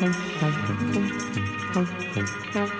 Thank you.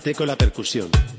Adelante con la percusión.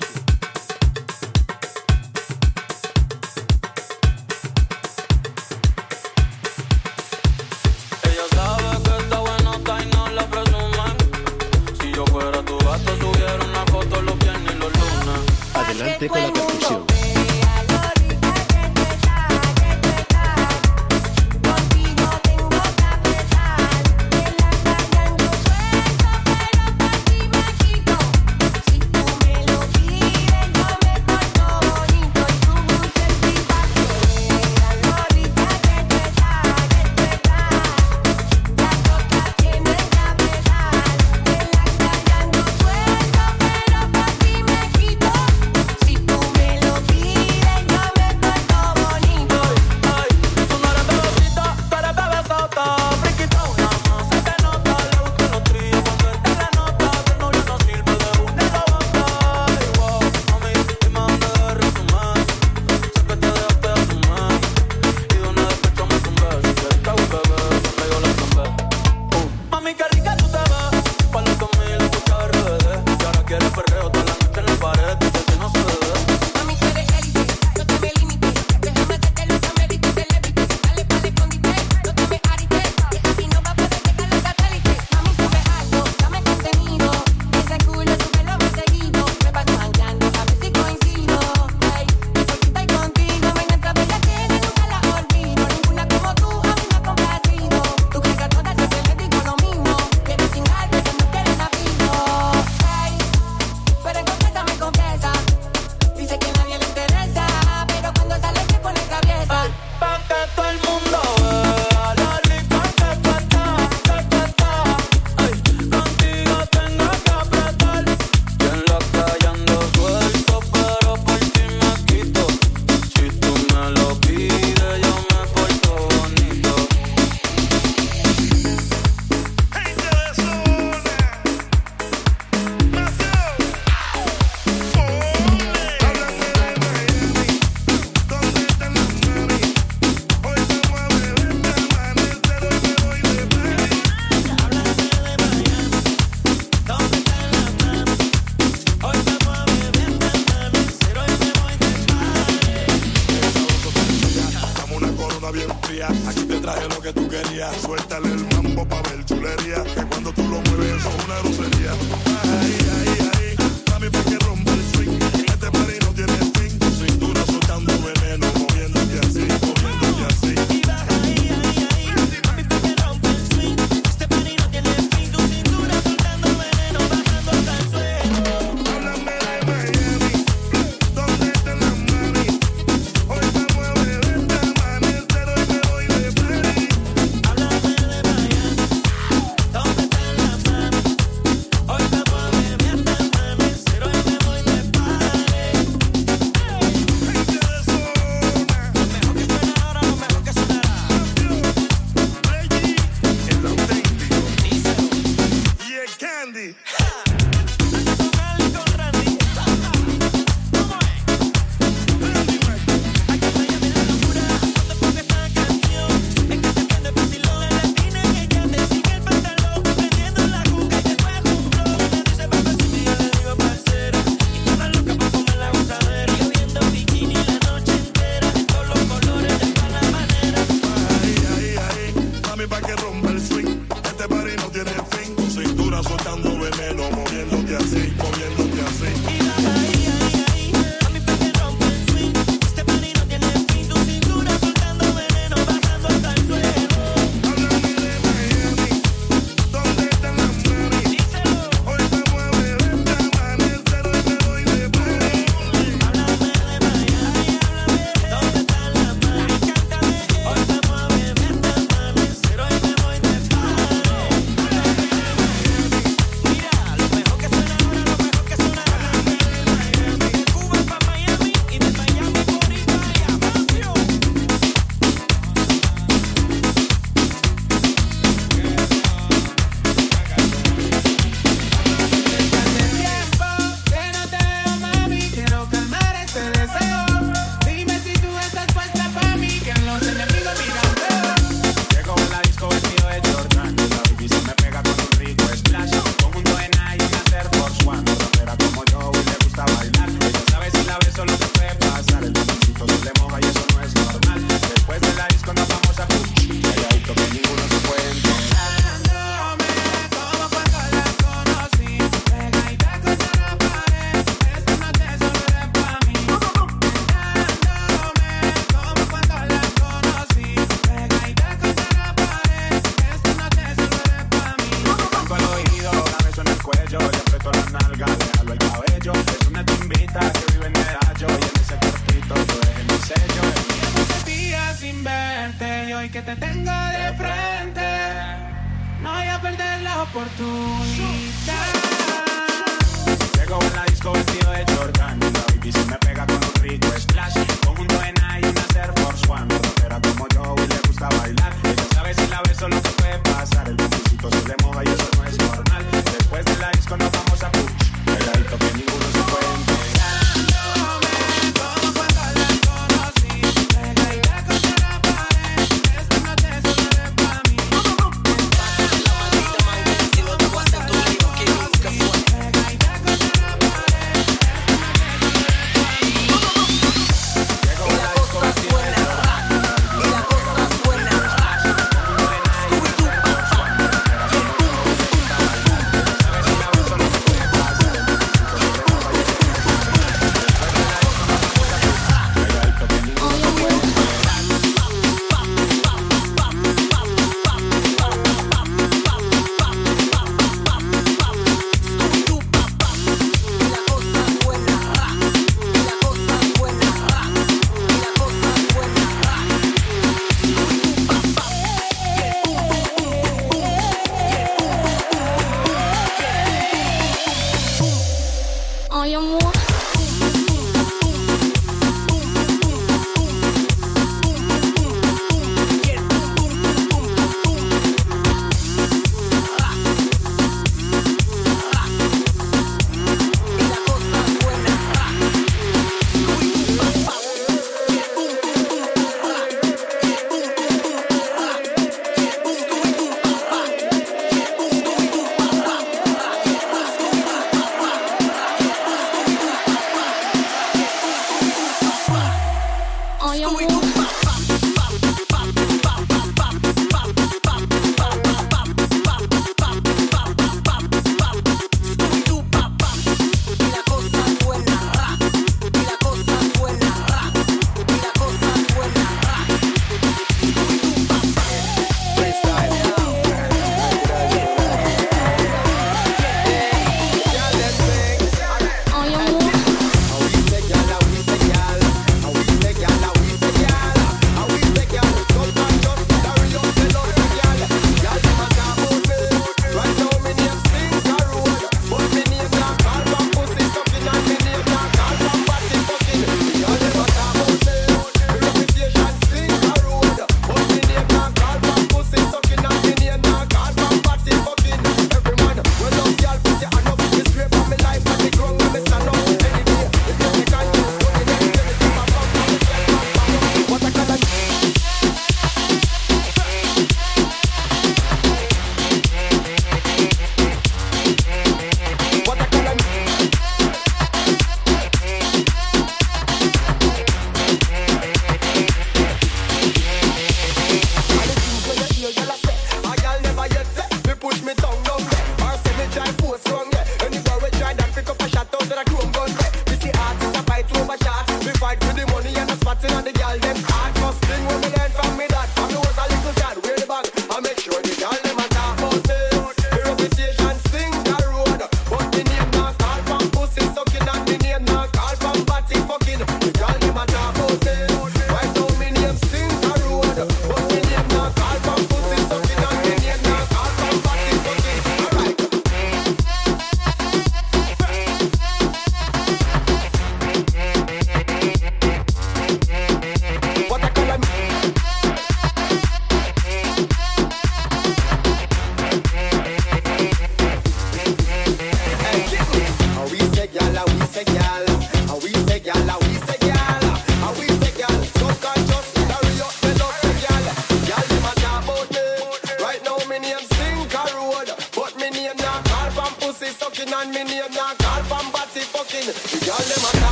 Candy.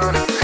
down.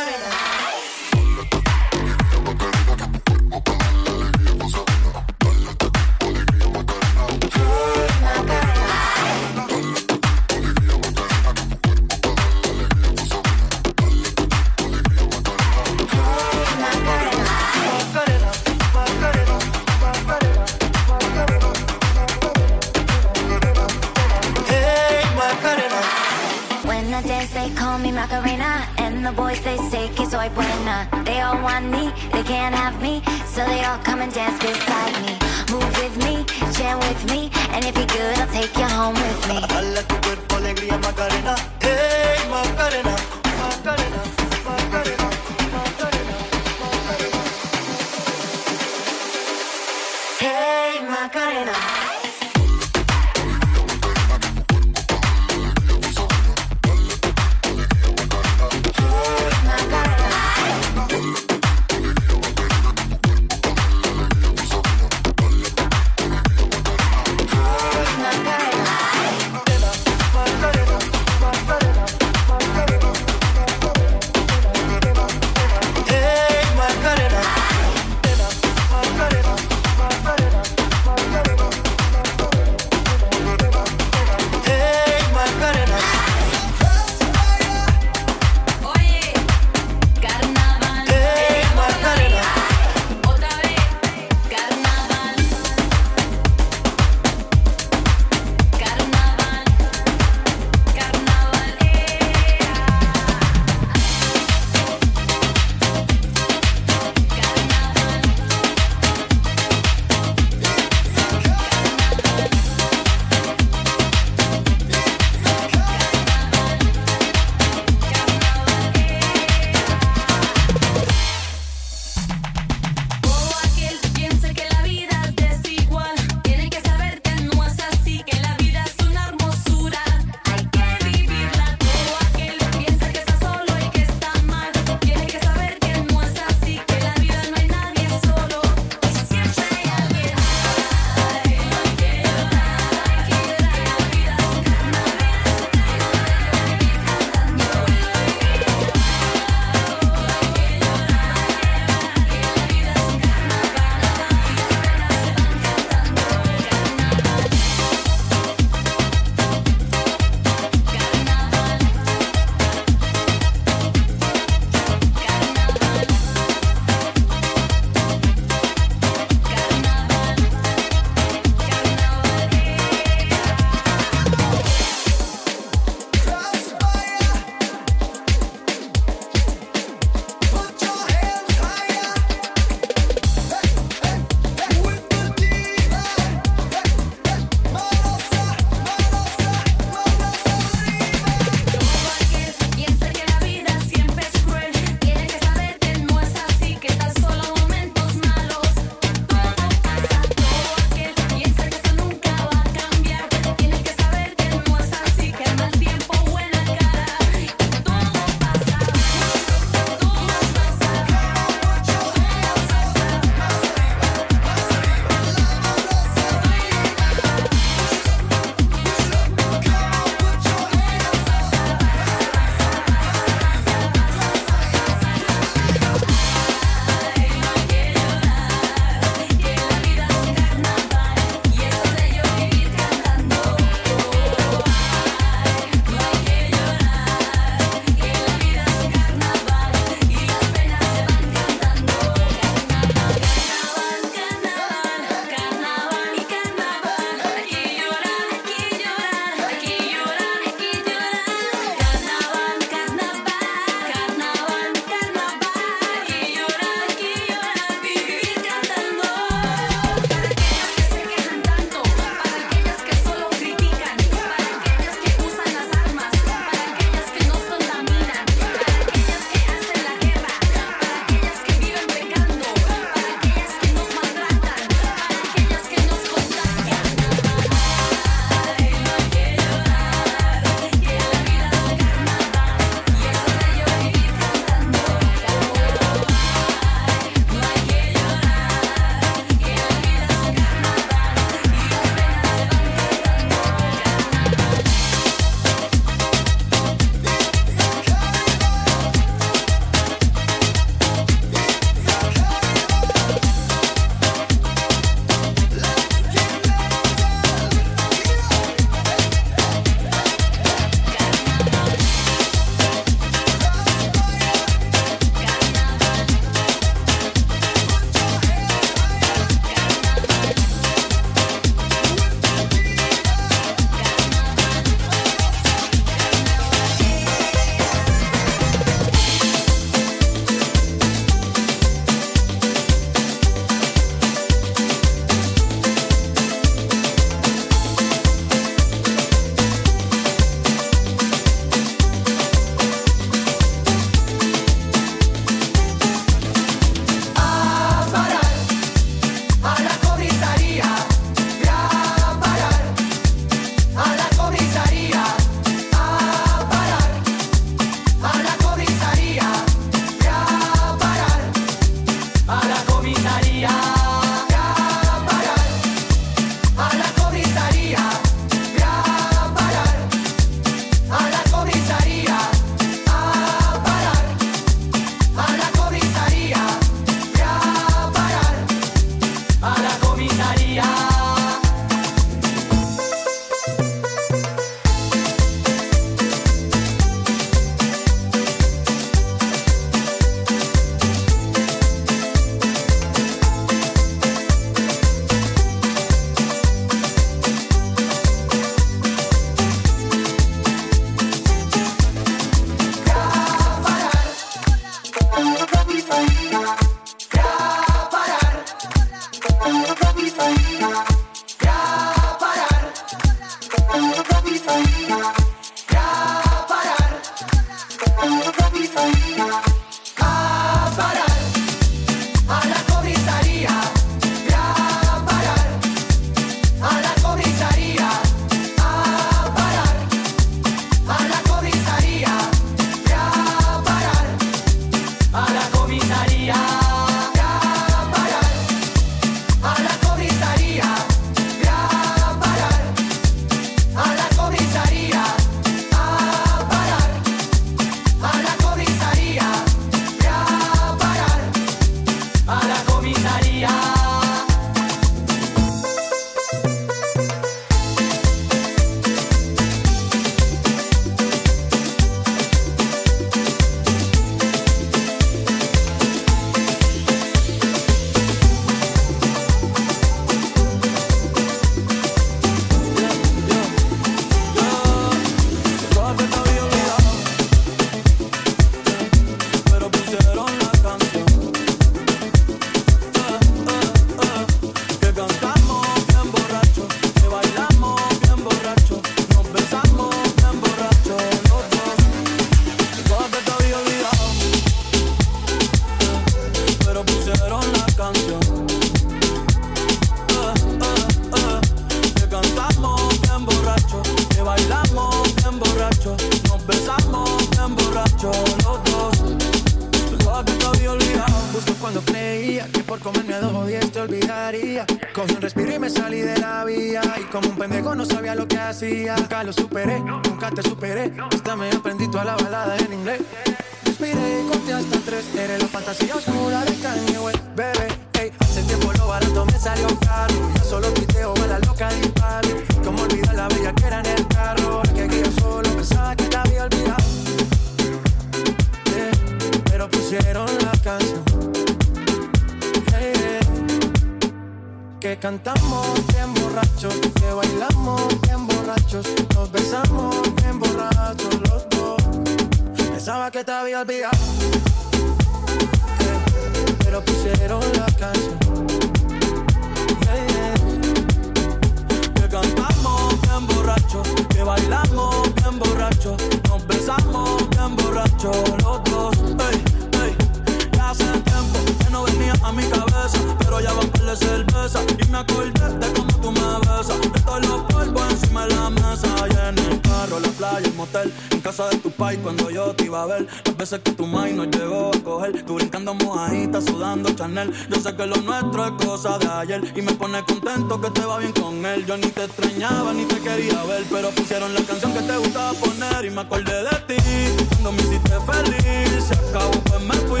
Brincando mojadita, sudando Chanel. Yo sé que lo nuestro es cosa de ayer y me pone contento que te va bien con él. Yo ni te extrañaba ni te quería ver, pero pusieron la canción que te gustaba poner y me acordé de ti. Cuando me hiciste feliz, se acabó pues me fui.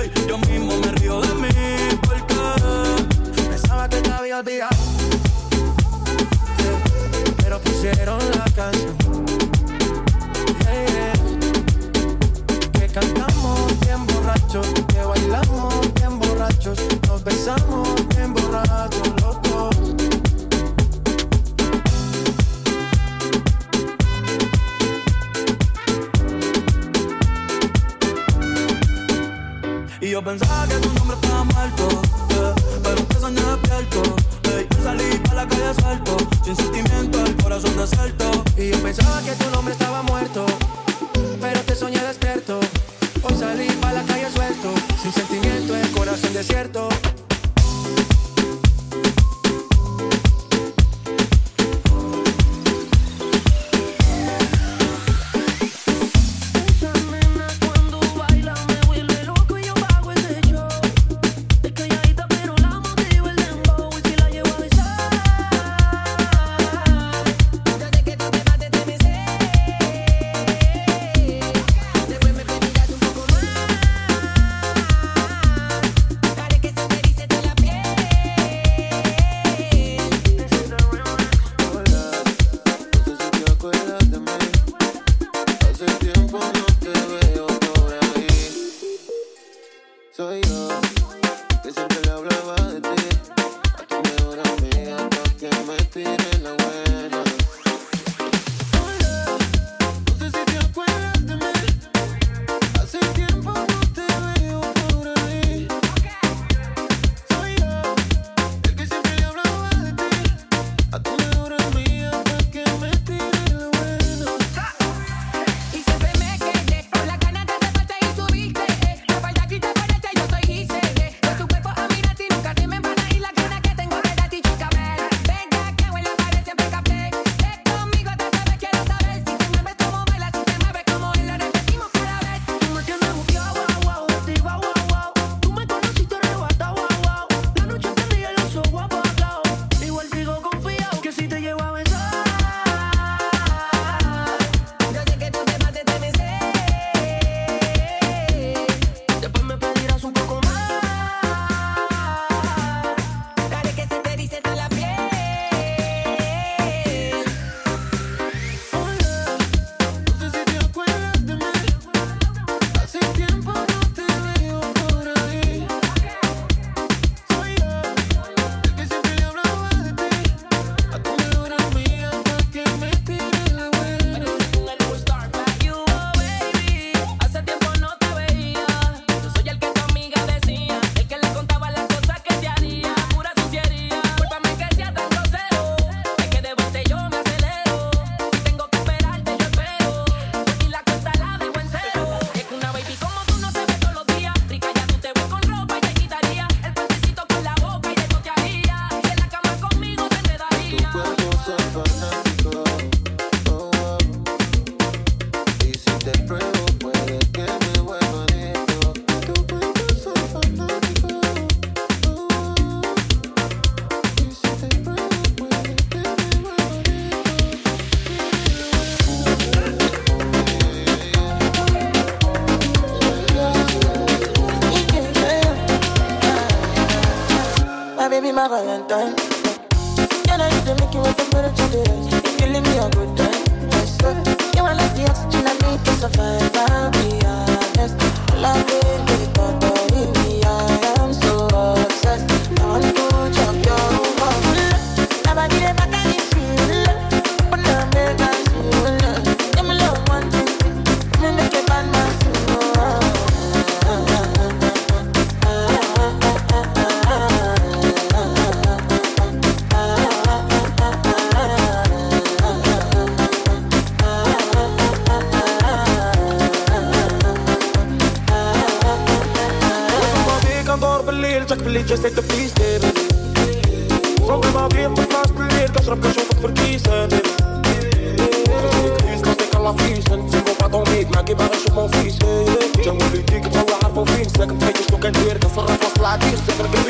Ey, yo mismo me río de mí porque Pensaba que te había olvidado, pero pusieron la canción. Yeah. Que cantamos bien borrachos, bailamos bien borrachos, nos besamos bien borrachos los dos. Y yo pensaba que tu nombre estaba muerto, yeah, pero te soñé despierto. Ey, yo salí pa' la calle suelto, sin sentimiento, el corazón desierto. Y yo pensaba que tu nombre estaba muerto, pero te soñé despierto. Hoy salí pa' la calle suelto, sin sentimiento, el corazón desierto. Forse la dirsi per